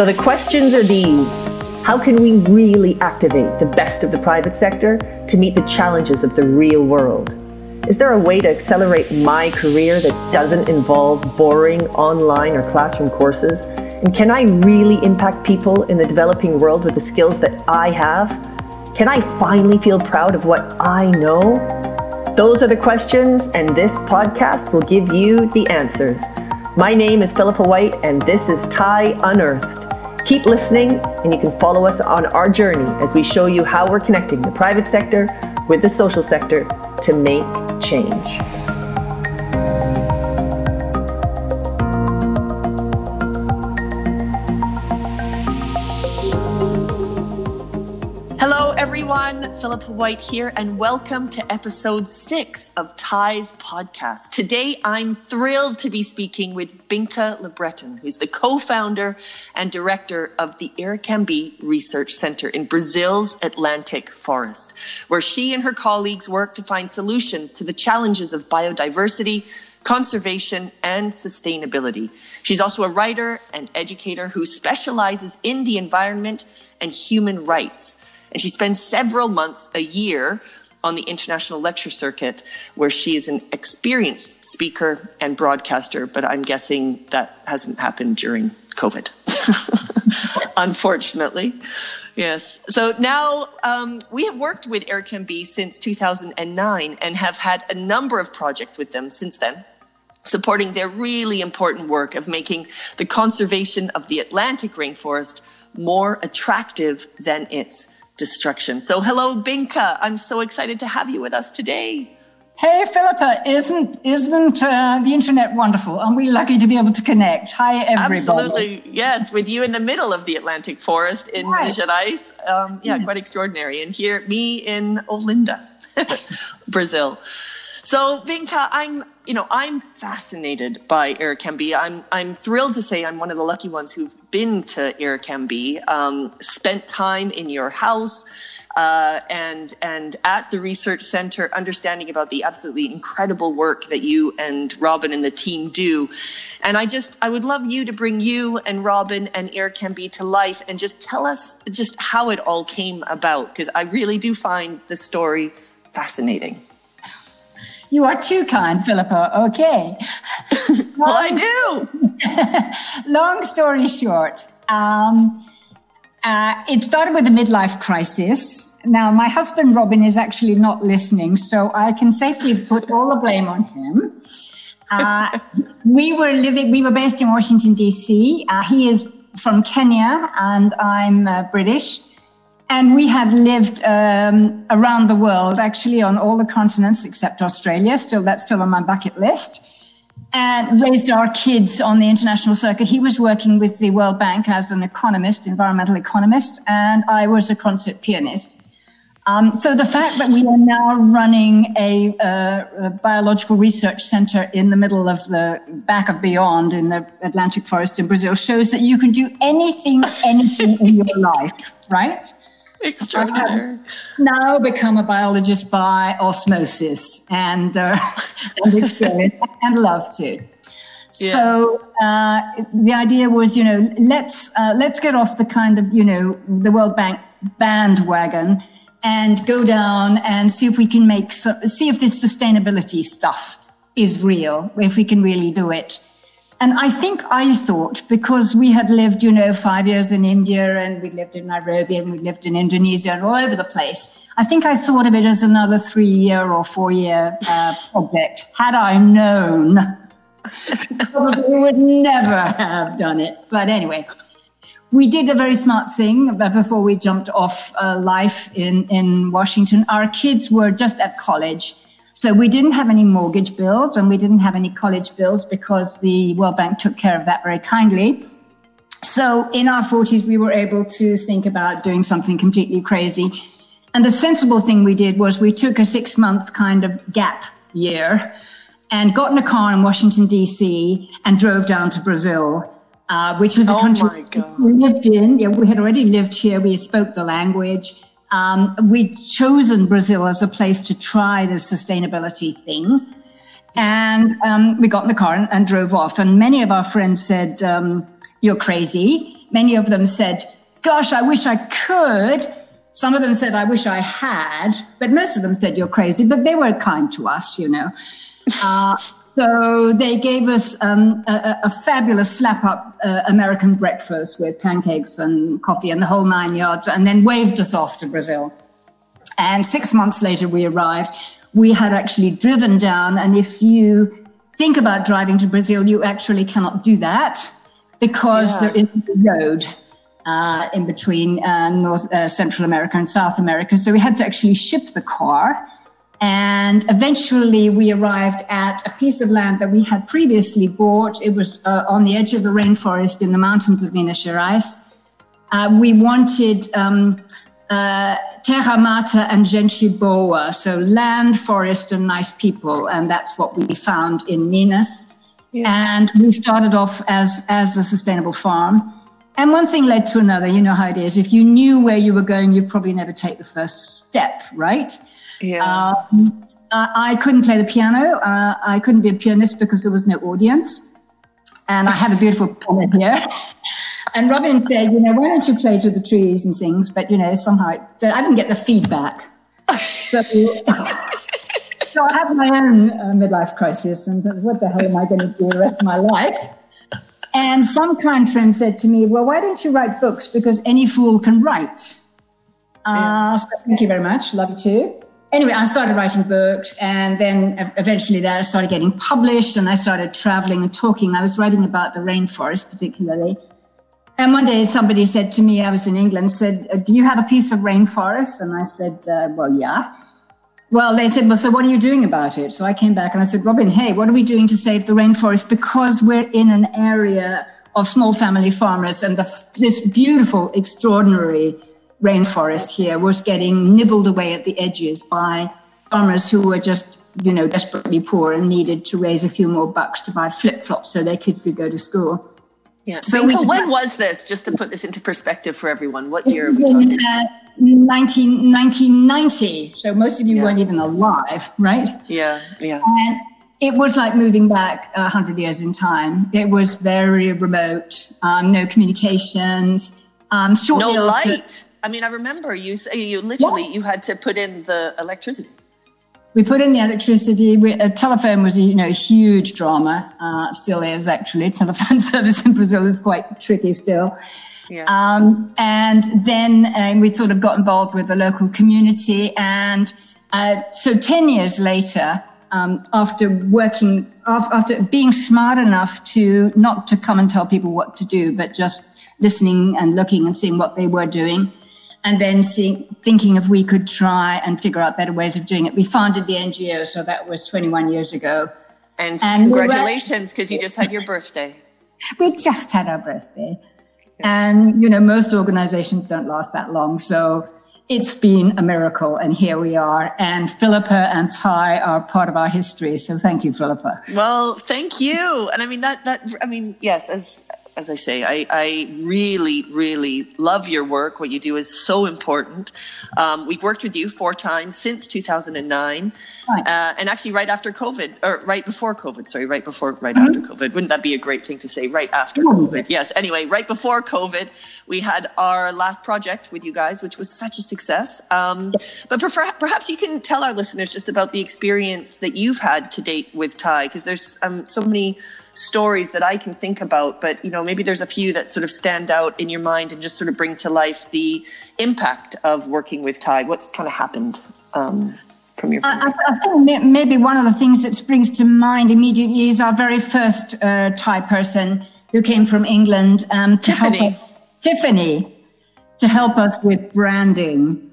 So the questions are these. How can we really activate the best of the private sector to meet the challenges of the real world? Is there a way to accelerate my career that doesn't involve boring online or classroom courses? And can I really impact people in the developing world with the skills that I have? Can I finally feel proud of what I know? Those are the questions, and this podcast will give you the answers. My name is Philippa White, and this is TIE Unearthed. Keep listening, and you can follow us on our journey as we show you how we're connecting the private sector with the social sector to make change. Hello, everyone. Philippa White here, and welcome to episode six of TIE's podcast. Today, I'm thrilled to be speaking with Binka Lebreton, who's the co-founder and director of the Iracambi Research Center in Brazil's Atlantic Forest, where she and her colleagues work to find solutions to the challenges of biodiversity, conservation, and sustainability. She's also a writer and educator who specializes in the environment and human rights and she spends several months a year on the international lecture circuit, where she is an experienced speaker and broadcaster. But I'm guessing that hasn't happened during COVID, unfortunately. Yes. So now um, we have worked with Iracambi since 2009 and have had a number of projects with them since then supporting their really important work of making the conservation of the Atlantic rainforest more attractive than its destruction. So, hello, Binka. I'm so excited to have you with us today. Hey, Philippa, isn't isn't uh, the internet wonderful? Aren't we lucky to be able to connect? Hi, everybody. Absolutely, yes. With you in the middle of the Atlantic forest in right. Gerais, um, yeah, yes. quite extraordinary. And here, me in Olinda, Brazil. So, Binka, I'm, you know, I'm fascinated by Iracambi. I'm, I'm thrilled to say I'm one of the lucky ones who've been to Iracambi, um, spent time in your house, uh, and and at the research center, understanding about the absolutely incredible work that you and Robin and the team do. And I just I would love you to bring you and Robin and Iracambi to life and just tell us just how it all came about because I really do find the story fascinating. You are too kind, Philippa. Okay. well, I do. long story short, um, uh, it started with a midlife crisis. Now, my husband Robin is actually not listening, so I can safely put all the blame on him. Uh, we were living, we were based in Washington, D.C. Uh, he is from Kenya, and I'm uh, British. And we had lived um, around the world, actually on all the continents except Australia. Still, that's still on my bucket list. And raised our kids on the international circuit. He was working with the World Bank as an economist, environmental economist, and I was a concert pianist. Um, so the fact that we are now running a, uh, a, biological research center in the middle of the back of beyond in the Atlantic forest in Brazil shows that you can do anything, anything in your life, right? Extraordinary. now become a biologist by osmosis and, uh, and experience and love to. Yeah. So uh, the idea was, you know, let's uh, let's get off the kind of, you know, the World Bank bandwagon and go down and see if we can make so, see if this sustainability stuff is real, if we can really do it. And I think I thought because we had lived, you know, five years in India and we lived in Nairobi and we lived in Indonesia and all over the place, I think I thought of it as another three year or four year uh, project. Had I known, probably would never have done it. But anyway, we did a very smart thing before we jumped off uh, life in, in Washington. Our kids were just at college so we didn't have any mortgage bills and we didn't have any college bills because the World Bank took care of that very kindly. So in our 40s, we were able to think about doing something completely crazy. And the sensible thing we did was we took a six month kind of gap year and got in a car in Washington, D.C. and drove down to Brazil. Uh, which was a oh country we lived in. Yeah, we had already lived here. We spoke the language. Um, we'd chosen Brazil as a place to try the sustainability thing. And um, we got in the car and, and, drove off. And many of our friends said, um, You're crazy. many of them said, Gosh, I wish I could. Some of them said, I wish I had. But most of them said, You're crazy. But they were kind to us, you know. Uh, so they gave us um, a, a, fabulous slap up uh, American breakfast with pancakes and coffee and the whole nine yards, and then waved us off to Brazil. And six months later, we arrived. We had actually driven down, and if you think about driving to Brazil, you actually cannot do that because yeah. there is a road uh, in between uh, North uh, Central America and South America. So we had to actually ship the car. And eventually we arrived at a piece of land that we had previously bought. It was uh, on the edge of the rainforest in the mountains of Minas Gerais. Uh, we wanted um, uh, terra mata and gente boa, so land, forest, and nice people. And that's what we found in Minas. Yeah. And we started off as, as a sustainable farm. And one thing led to another. You know how it is. If you knew where you were going, you'd probably never take the first step, right? Yeah. Um, I, I, couldn't play the piano. Uh, I couldn't be a pianist because there was no audience. And I had a beautiful piano here. and Robin said, you know, why don't you play to the trees and things? But, you know, somehow it, I didn't get the feedback. So, so I had my own uh, midlife crisis. And what the hell am I going to do the rest of my life? And some kind friend said to me, well, why don't you write books? Because any fool can write. Uh, so thank you very much. Love you too anyway, I started writing books, and then eventually that I started getting published, and I started traveling and talking. I was writing about the rainforest, particularly. And one day somebody said to me, I was in England, said, uh, Do you have a piece of rainforest? And I said, uh, Well, yeah. Well, they said, Well, so what are you doing about it? So I came back and I said, Robin, hey, what are we doing to save the rainforest? Because we're in an area of small family farmers and the, this beautiful, extraordinary rainforest here was getting nibbled away at the edges by farmers who were just, you know, desperately poor and needed to raise a few more bucks to buy flip flops so their kids could go to school. Yeah. So we, when was this? Just to put this into perspective for everyone, what year? Are we In, uh, 19, 1990. So most of you yeah. weren't even alive, right? Yeah, yeah. And it was like moving back 100 years in time. It was very remote, um, no communications. Um, no light. I mean, I remember you say you literally you had to put in the electricity. We put in the electricity. We, a telephone was, you know, a huge drama. Uh, still is actually. Telephone service in Brazil is quite tricky still. Yeah. Um, and then uh, we sort of got involved with the local community. And uh, so 10 years later, um, after working, after being smart enough to not to come and tell people what to do, but just listening and looking and seeing what they were doing, and then seeing, thinking if we could try and figure out better ways of doing it. We founded the NGO, so that was 21 years ago. And, and congratulations, because you just had your birthday. we just had our birthday. And, you know, most organizations don't last that long. So it's been a miracle. And here we are. And Philippa and TIE are part of our history. So thank you, Philippa. Well, thank you. And I mean, that, that, I mean, yes, as, as I say, I, I really, really love your work. What you do is so important. Um, we've worked with you four times since 2009, right. uh, and actually right after COVID, or right before COVID. Sorry, right before, right mm-hmm. after COVID. Wouldn't that be a great thing to say? Right after mm-hmm. COVID. Yes. Anyway, right before COVID, we had our last project with you guys, which was such a success. Um, but perhaps you can tell our listeners just about the experience that you've had to date with TIE, because there's um, so many stories that I can think about, but you know, maybe there's a few that sort of stand out in your mind and just sort of bring to life the impact of working with TIE. What's kind of happened um, from your? I, I, think maybe one of the things that springs to mind immediately is our very first uh, TIE person who came from England um, to Tiffany. help us, Tiffany, to help us with branding.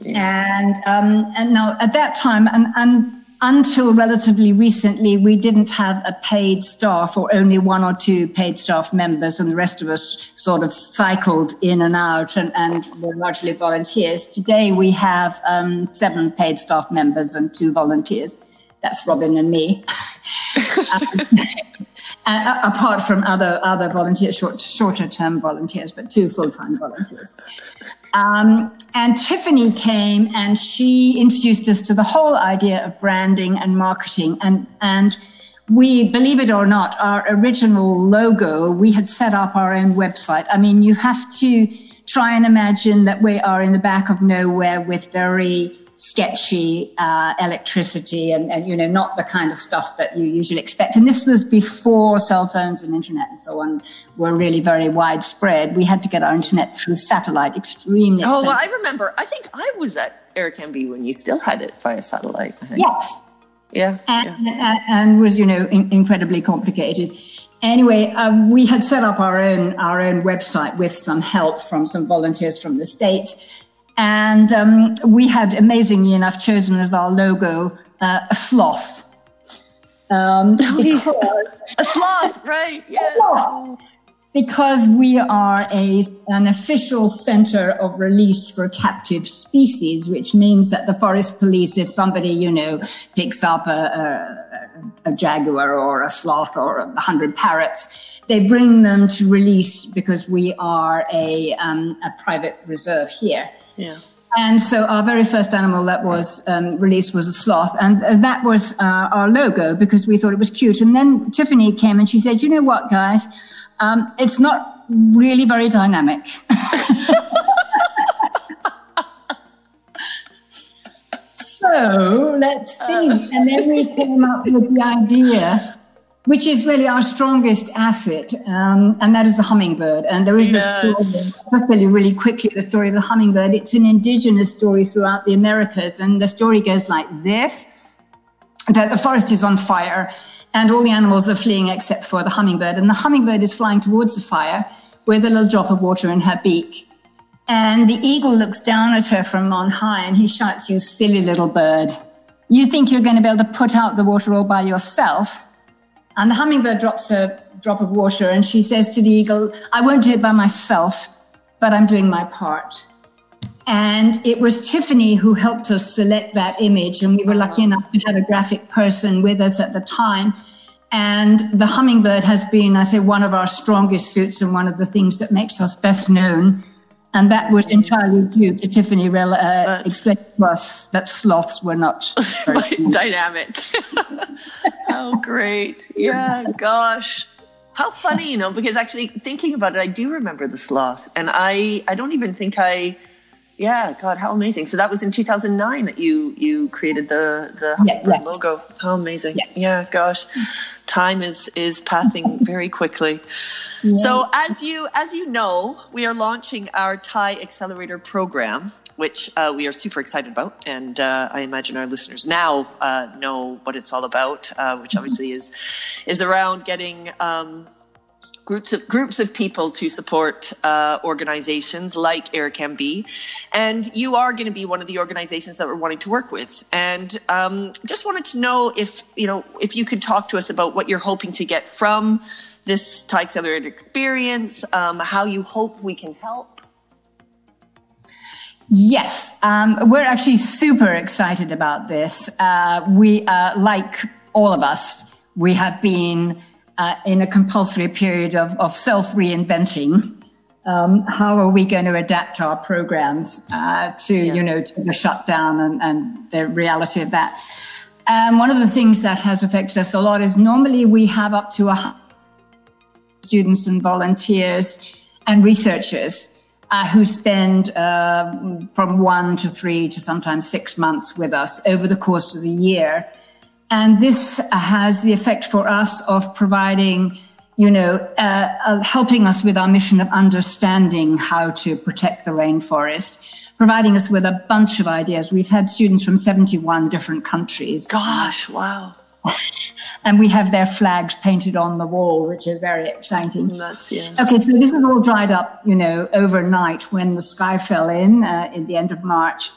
Yeah. And um, and now at that time, and and until relatively recently, we didn't have a paid staff or only one or two paid staff members, and the rest of us sort of cycled in and out and, and were largely volunteers. Today, we have um, seven paid staff members and two volunteers. That's Robin and me. um, uh, apart from other other volunteers, short, shorter term volunteers, but two full time volunteers. Um, and Tiffany came and she introduced us to the whole idea of branding and marketing. And, and we, believe it or not, our original logo, we had set up our own website. I mean, you have to try and imagine that we are in the back of nowhere with very sketchy uh, electricity and, and, you know, not the kind of stuff that you usually expect. And this was before cell phones and internet and so on were really very widespread. We had to get our internet through satellite, extremely. Oh, well, I remember. I think I was at Iracambi when you still had it via satellite. Yes. Yeah. And, yeah. and, was, you know, in, incredibly complicated. Anyway, uh, we had set up our own our own website with some help from some volunteers from the states, and um, we had amazingly enough chosen as our logo uh, a sloth. Um, a sloth, right? Yeah because we are a, an official center of release for captive species, which means that the forest police, if somebody, you know, picks up a, a, a jaguar or a sloth or a hundred parrots, they bring them to release because we are a, um, a private reserve here. Yeah. And so our very first animal that was um, released was a sloth, and uh, that was uh, our logo because we thought it was cute. And then Tiffany came and she said, "You know what, guys? Um, it's not really very dynamic. so let's think. And then we came up with the idea, which is really our strongest asset, um, and that is the hummingbird. And there is yes. a story, I'll tell you really quickly the story of the hummingbird. It's an indigenous story throughout the Americas, and the story goes like this that the forest is on fire and all the animals are fleeing except for the hummingbird. And the hummingbird is flying towards the fire with a little drop of water in her beak. And the eagle looks down at her from on high and he shouts, You silly little bird. You think you're going to be able to put out the water all by yourself? And the hummingbird drops her drop of water and she says to the eagle, I won't do it by myself, but I'm doing my part. And it was Tiffany who helped us select that image. And we were lucky enough to have a graphic person with us at the time. And the hummingbird has been, I say, one of our strongest suits and one of the things that makes us best known. And that was entirely due to Tiffany uh, explaining to us that sloths were not very dynamic. oh, great. Yeah, gosh. How funny, you know, because actually thinking about it, I do remember the sloth. And I, I don't even think I yeah, God, how amazing! So that was in 2009 that you you created the the yeah, yes. logo. How amazing! Yes. Yeah, gosh, time is is passing very quickly. Yeah. So as you as you know, we are launching our TIE Accelerator program, which uh, we are super excited about, and uh, I imagine our listeners now uh, know what it's all about, uh, which obviously is is around getting. Um, groups of groups of people to support uh, organizations like Iracambi, and you are going to be one of the organizations that we're wanting to work with. And um, just wanted to know if you know if you could talk to us about what you're hoping to get from this Accelerator experience, um, how you hope we can help. Yes, um, we're actually super excited about this. Uh, we, uh, like all of us, we have been uh, in a compulsory period of, of self reinventing. Um, how are we going to adapt our programs uh, to, yeah. you know, to the shutdown and, and the reality of that? And one of the things that has affected us a lot is normally we have up to a students and volunteers and researchers uh, who spend uh, from one to three to sometimes six months with us over the course of the year. And this has the effect for us of providing, you know, uh, uh, helping us with our mission of understanding how to protect the rainforest, providing us with a bunch of ideas. We've had students from 71 different countries. Gosh, wow. and we have their flags painted on the wall, which is very exciting. That's, yeah. Okay, so this is all dried up, you know, overnight when the sky fell in uh, at the end of March.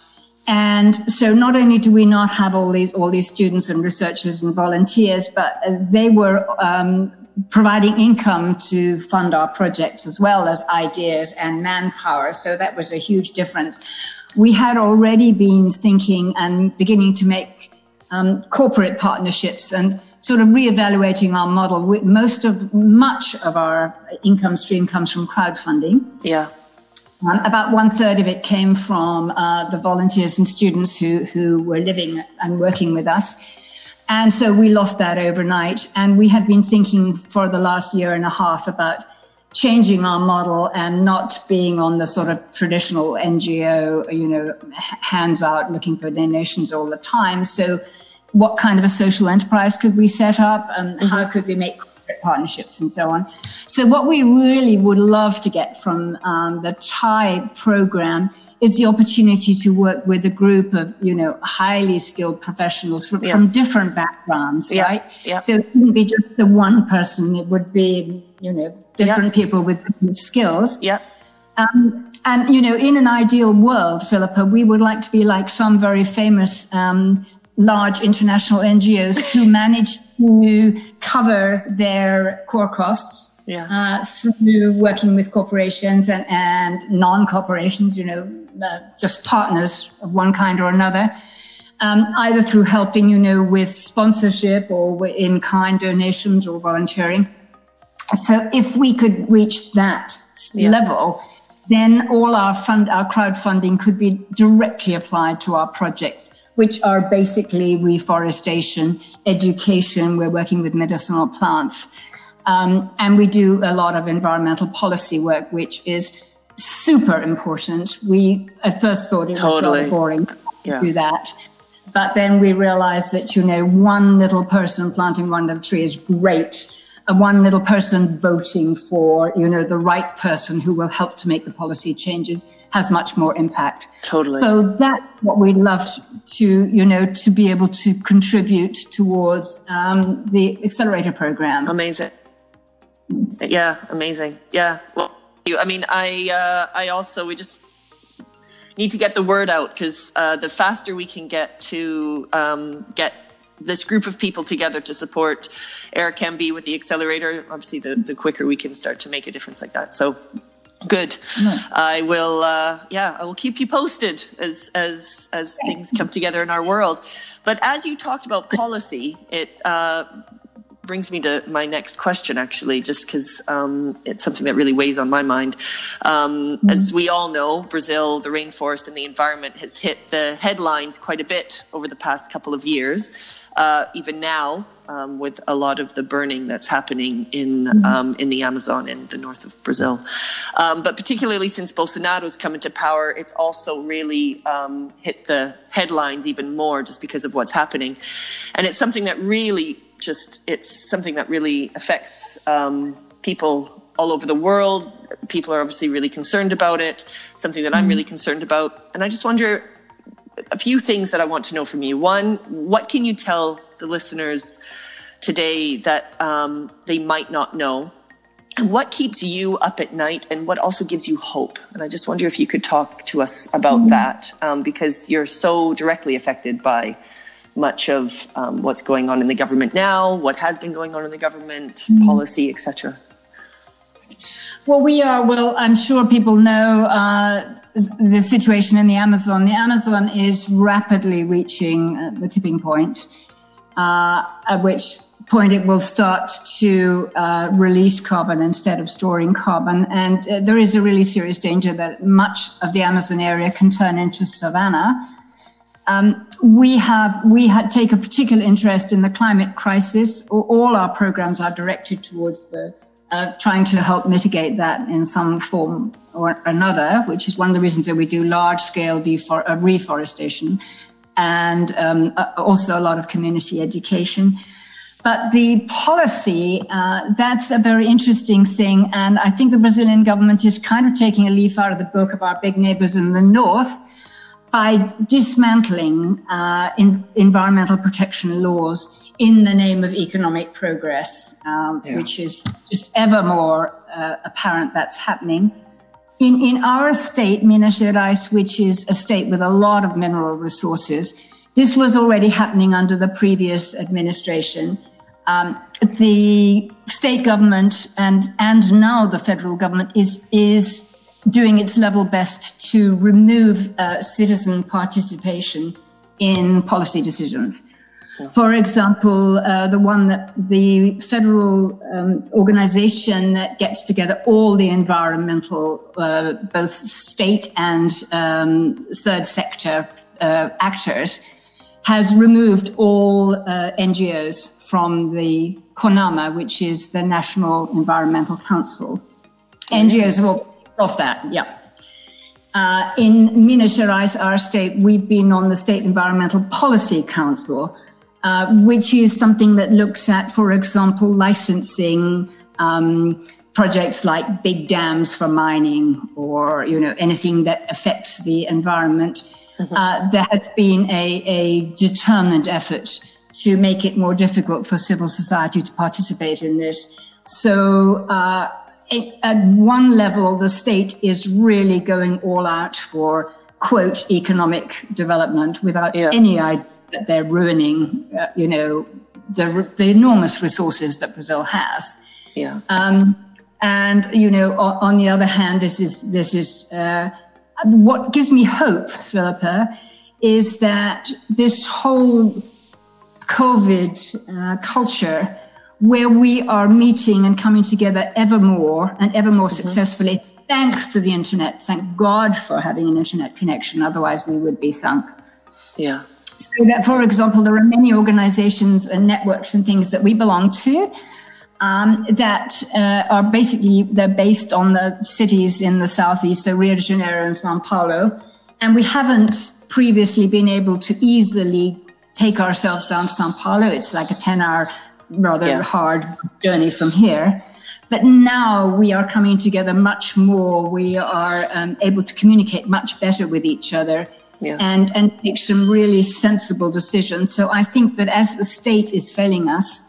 And so not only do we not have all these, all these students and researchers and volunteers, but they were um, providing income to fund our projects as well as ideas and manpower. So that was a huge difference. We had already been thinking and beginning to make um, corporate partnerships and sort of reevaluating our model. Most of much of our income stream comes from crowdfunding. Yeah. Um, about one third of it came from uh, the volunteers and students who, who were living and working with us. And so we lost that overnight. And we had been thinking for the last year and a half about changing our model and not being on the sort of traditional NGO, you know, hands out looking for donations all the time. So, what kind of a social enterprise could we set up and mm-hmm. how could we make partnerships and so on? So, what we really would love to get from um, the TIE program is the opportunity to work with a group of, you know, highly skilled professionals from, yeah. from different backgrounds, yeah. right? Yeah. So it wouldn't be just the one person, it would be, you know, different people with different skills. Yeah. Um, and, you know, in an ideal world, Philippa, we would like to be like some very famous um, large international NGOs who manage to cover their core costs yeah. uh, through working with corporations and, and non-corporations, you know, uh, just partners of one kind or another, um, either through helping, you know, with sponsorship or in kind donations or volunteering. So if we could reach that yeah. level, then all our fund, our crowdfunding could be directly applied to our projects, which are basically reforestation, education. We're working with medicinal plants. Um, and we do a lot of environmental policy work, which is super important. We at first thought it totally. was boring yeah. to do that. But then we realized that, you know, one little person planting one little tree is great. One little person voting for, you know, the right person who will help to make the policy changes has much more impact. Totally. So that's what we'd love to, you know, to be able to contribute towards um, the accelerator program. Amazing. Yeah, amazing. Yeah. Well, I mean, I uh, I also we just need to get the word out because uh, the faster we can get to um, get this group of people together to support Iracambi with the accelerator, obviously, the, the quicker we can start to make a difference like that. So good. I will. Uh, yeah, I will keep you posted as as as things come together in our world. But as you talked about policy, it uh, brings me to my next question, actually, just because um, it's something that really weighs on my mind. Um, mm-hmm. As we all know, Brazil, the rainforest, and the environment has hit the headlines quite a bit over the past couple of years. Uh, even now, um, with a lot of the burning that's happening in um, in the Amazon in the north of Brazil. Um, but particularly since Bolsonaro's come into power, it's also really um, hit the headlines even more just because of what's happening, and it's something that really just it's something that really affects um, people all over the world. People are obviously really concerned about it. Something that I'm mm-hmm. really concerned about, and I just wonder a few things that I want to know from you. One, what can you tell the listeners today that um, they might not know? And what keeps you up at night and what also gives you hope? And I just wonder if you could talk to us about mm-hmm. that um, because you're so directly affected by much of um, what's going on in the government now, what has been going on in the government, mm. policy, etc. Well, we are, well, I'm sure people know uh, the situation in the Amazon. The Amazon is rapidly reaching uh, the tipping point, uh, at which point it will start to uh, release carbon instead of storing carbon. And uh, there is a really serious danger that much of the Amazon area can turn into savanna um, we have we take a particular interest in the climate crisis. All our programs are directed towards the uh, trying to help mitigate that in some form or another, which is one of the reasons that we do large scale uh, reforestation and um, uh, also a lot of community education. But the policy, uh, that's a very interesting thing. And I think the Brazilian government is kind of taking a leaf out of the book of our big neighbors in the north by dismantling uh, in, environmental protection laws in the name of economic progress, um, yeah. which is just ever more uh, apparent that's happening. In, in our state, Minas Gerais, which is a state with a lot of mineral resources, this was already happening under the previous administration. Um, the state government and and now the federal government is is doing its level best to remove uh, citizen participation in policy decisions. For example, uh, the one that the federal um, organization that gets together all the environmental, uh, both state and um, third sector uh, actors has removed all uh, NGOs from the CONAMA, which is the National Environmental Council. NGOs have off that, yeah. Uh, in Minas Gerais, our state, we've been on the State Environmental Policy Council, uh, which is something that looks at, for example, licensing um, projects like big dams for mining or you know anything that affects the environment. Mm-hmm. Uh, there has been a, a determined effort to make it more difficult for civil society to participate in this. So, uh, it, at one level, the state is really going all out for quote economic development without yeah. any idea that they're ruining, uh, you know, the, the enormous resources that Brazil has. Yeah. Um, and you know, on, on, the other hand, this is this is uh, what gives me hope, Philippa, is that this whole COVID uh, culture, where we are meeting and coming together ever more and ever more mm-hmm. successfully, thanks to the internet. Thank God for having an internet connection; otherwise, we would be sunk. Yeah. So that, for example, there are many organizations and networks and things that we belong to um, that uh, are basically they're based on the cities in the southeast, so Rio de Janeiro and Sao Paulo, and we haven't previously been able to easily take ourselves down to Sao Paulo. It's like a ten-hour, rather yeah. hard journey from here. But now we are coming together much more. We are um, able to communicate much better with each other yeah. and, and make some really sensible decisions. So I think that as the state is failing us,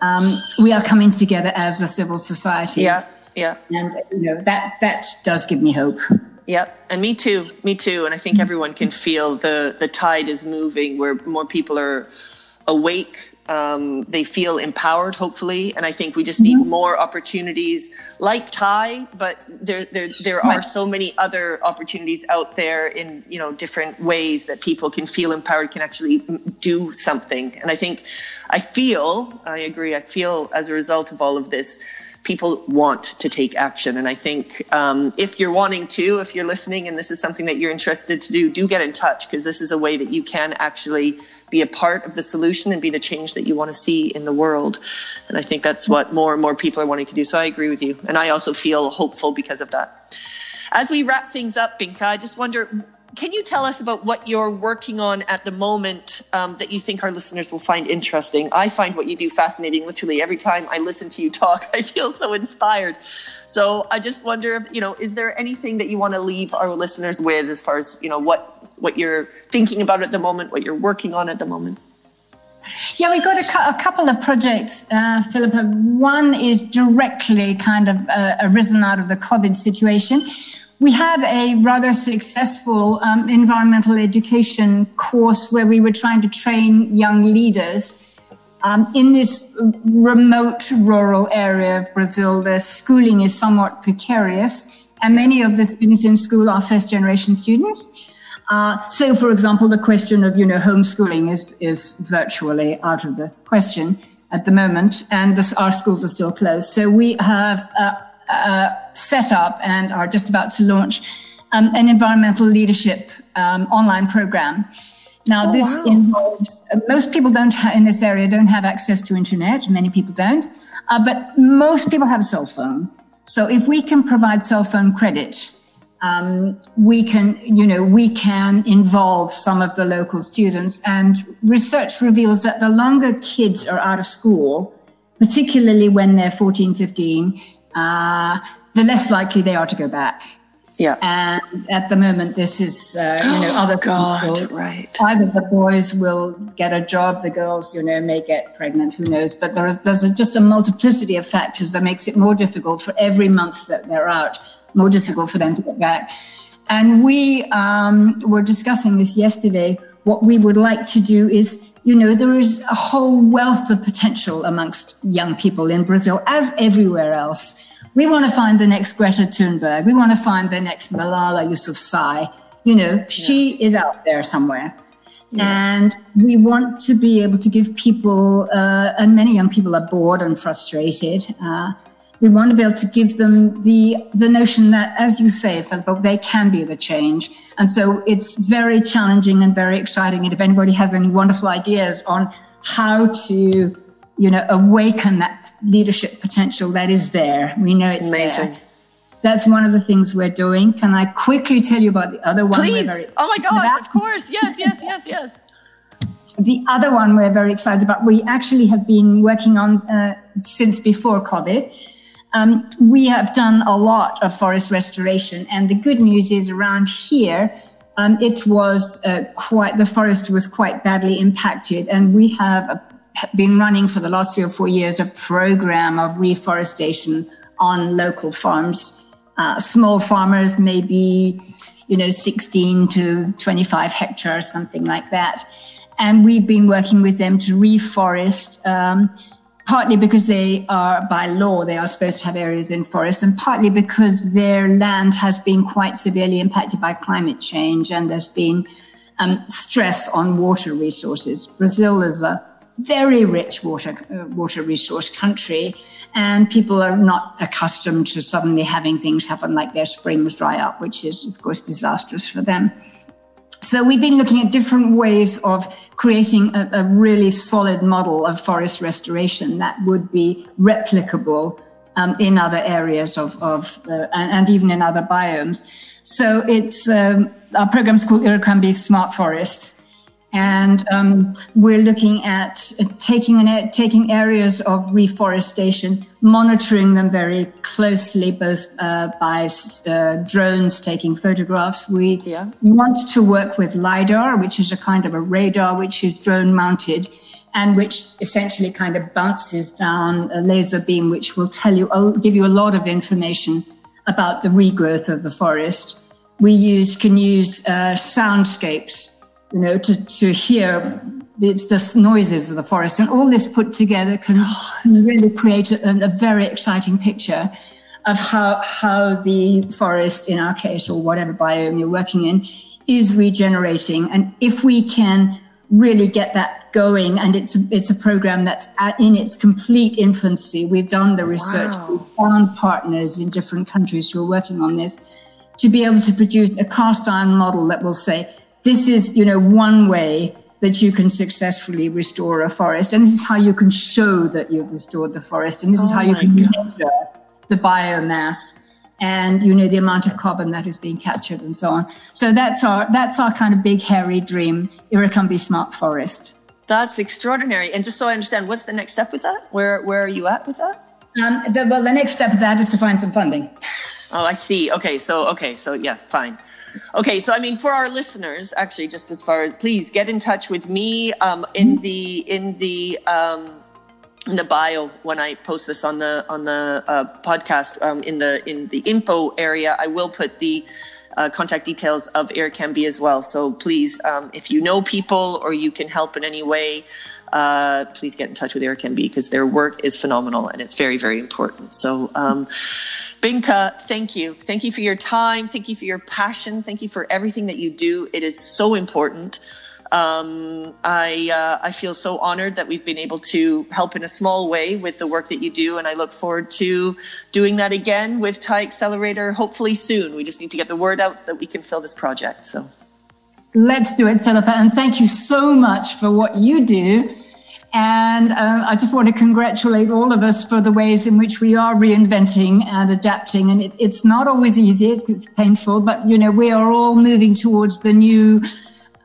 um, we are coming together as a civil society. Yeah, yeah. And, you know, that, that does give me hope. Yep, and me too, me too. And I think everyone can feel the the tide is moving, where more people are awake um, they feel empowered, hopefully, and I think we just need mm-hmm. more opportunities like TIE. But there, there, there are so many other opportunities out there in you know different ways that people can feel empowered, can actually do something. And I think, I feel, I agree. I feel as a result of all of this, people want to take action. And I think um, if you're wanting to, if you're listening, and this is something that you're interested to do, do get in touch because this is a way that you can actually be a part of the solution and be the change that you want to see in the world. And I think that's what more and more people are wanting to do. So I agree with you. And I also feel hopeful because of that. As we wrap things up, Binka, I just wonder can you tell us about what you're working on at the moment um, that you think our listeners will find interesting? I find what you do fascinating. Literally, every time I listen to you talk, I feel so inspired. So I just wonder, if, you know, is there anything that you want to leave our listeners with as far as you know what what you're thinking about at the moment, what you're working on at the moment? Yeah, we've got a, cu- a couple of projects, uh, Philippa. One is directly kind of uh, arisen out of the COVID situation. We had a rather successful um, environmental education course where we were trying to train young leaders um, in this remote rural area of Brazil. The schooling is somewhat precarious, and many of the students in school are first generation students. Uh, so, for example, the question of you know homeschooling is is virtually out of the question at the moment, and this, our schools are still closed. So we have uh, uh, set up and are just about to launch um, an environmental leadership um, online program. Now, oh, this wow. involves uh, most people don't in this area don't have access to internet. Many people don't, uh, but most people have a cell phone. So, if we can provide cell phone credit um, we can, you know, we can involve some of the local students. And research reveals that the longer kids are out of school, particularly when they're 14, 15, uh, the less likely they are to go back. Yeah. And at the moment, this is, uh, you know, other God, people, right. Either the boys will get a job, the girls, you know, may get pregnant, who knows. But there is, there's a, just a multiplicity of factors that makes it more difficult for every month that they're out more difficult for them to get back. And we um, were discussing this yesterday. What we would like to do is, you know, there is a whole wealth of potential amongst young people in Brazil, as everywhere else. We want to find the next Greta Thunberg. We want to find the next Malala Yousafzai. You know, yeah. she is out there somewhere. Yeah. And we want to be able to give people, uh, and many young people are bored and frustrated. Uh, We want to be able to give them the the notion that, as you say, Philippa, they can be the change. And so it's very challenging and very exciting. And if anybody has any wonderful ideas on how to, you know, awaken that leadership potential that is there, we know it's Amazing. there. That's one of the things we're doing. Can I quickly tell you about the other one? Please. Very, oh my gosh, of course. Yes, yes, yes, yes. The other one we're very excited about, we actually have been working on uh, since before COVID. Um, we have done a lot of forest restoration, and the good news is around here, um, it was uh, quite the forest was quite badly impacted, and we have uh, been running for the last three or four years a program of reforestation on local farms. Uh, small farmers, maybe you know, 16 to 25 hectares, something like that. And we've been working with them to reforest, um, partly because they are, by law, they are supposed to have areas in forest, and partly because their land has been quite severely impacted by climate change and there's been um, stress on water resources. Brazil is a very rich water uh, water resource country, and people are not accustomed to suddenly having things happen like their springs dry up, which is of course disastrous for them. So we've been looking at different ways of creating a, a really solid model of forest restoration that would be replicable um, in other areas of, of uh, and, and, even in other biomes. So it's um, our program is called Iracambi Smart Forest, and um, we're looking at taking an, taking areas of reforestation, monitoring them very closely, both uh, by uh, drones taking photographs. We yeah. want to work with lidar, which is a kind of a radar, which is drone mounted, and which essentially kind of bounces down a laser beam, which will tell you, oh, give you a lot of information about the regrowth of the forest. We use can use uh, soundscapes you know, to, to hear the, the, noises of the forest. And all this put together can really create a, a, very exciting picture of how, how the forest, in our case, or whatever biome you're working in, is regenerating. And if we can really get that going, and it's a, it's a program that's at, in its complete infancy. We've done the research, wow. we've found partners in different countries who are working on this to be able to produce a cast iron model that will say, this is, you know, one way that you can successfully restore a forest. And this is how you can show that you've restored the forest. And this oh is how you can God. measure the biomass and you know the amount of carbon that is being captured and so on. So that's our that's our kind of big hairy dream, Iracambi Smart Forest. That's extraordinary. And just so I understand, what's the next step with that? Where where are you at with that? Um, the, well, the next step of that is to find some funding. Oh, I see. Okay, so okay, so yeah, fine. Okay, so I mean, for our listeners, actually, just as far as please get in touch with me um, in the in the um, in the bio when I post this on the on the uh, podcast um, in the in the info area. I will put the uh, contact details of Iracambi as well. So please, um, if you know people or you can help in any way, uh, please get in touch with Iracambi because their work is phenomenal and it's very, very important. So, um, Binka, thank you. Thank you for your time. Thank you for your passion. Thank you for everything that you do. It is so important. Um, I uh, I feel so honored that we've been able to help in a small way with the work that you do, and I look forward to doing that again with TIE Accelerator. Hopefully soon. We just need to get the word out so that we can fill this project. So. Let's do it, Philippa. And thank you so much for what you do. And uh, I just want to congratulate all of us for the ways in which we are reinventing and adapting. And it, it's not always easy, it's painful, but you know, we are all moving towards the new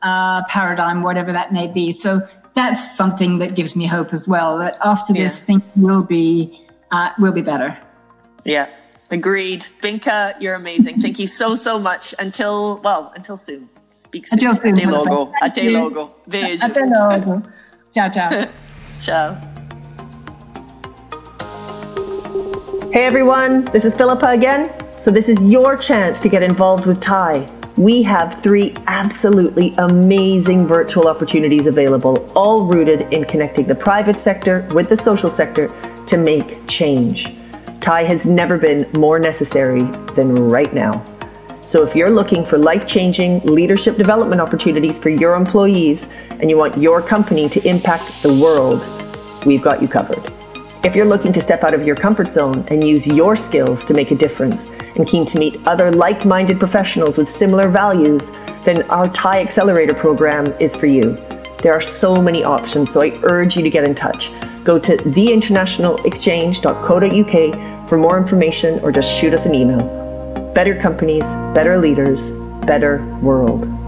uh, paradigm, whatever that may be. So that's something that gives me hope as well. That after yeah. this, things will be uh, will be better. Yeah, agreed. Binka, you're amazing. Thank you so so much. Until well, until soon. Speak soon. Until soon. Até logo. Até logo. Beijo. Até logo. Ciao, ciao. ciao. Hey everyone, this is Philippa again. So this is your chance to get involved with TIE we have three absolutely amazing virtual opportunities available, all rooted in connecting the private sector with the social sector to make change. TIE has never been more necessary than right now. So if you're looking for life changing leadership development opportunities for your employees and you want your company to impact the world, we've got you covered. If you're looking to step out of your comfort zone and use your skills to make a difference and keen to meet other like minded professionals with similar values, then our TIE Accelerator program is for you. There are so many options, so I urge you to get in touch. Go to theinternationalexchange.co.uk for more information or just shoot us an email. Better companies, better leaders, better world.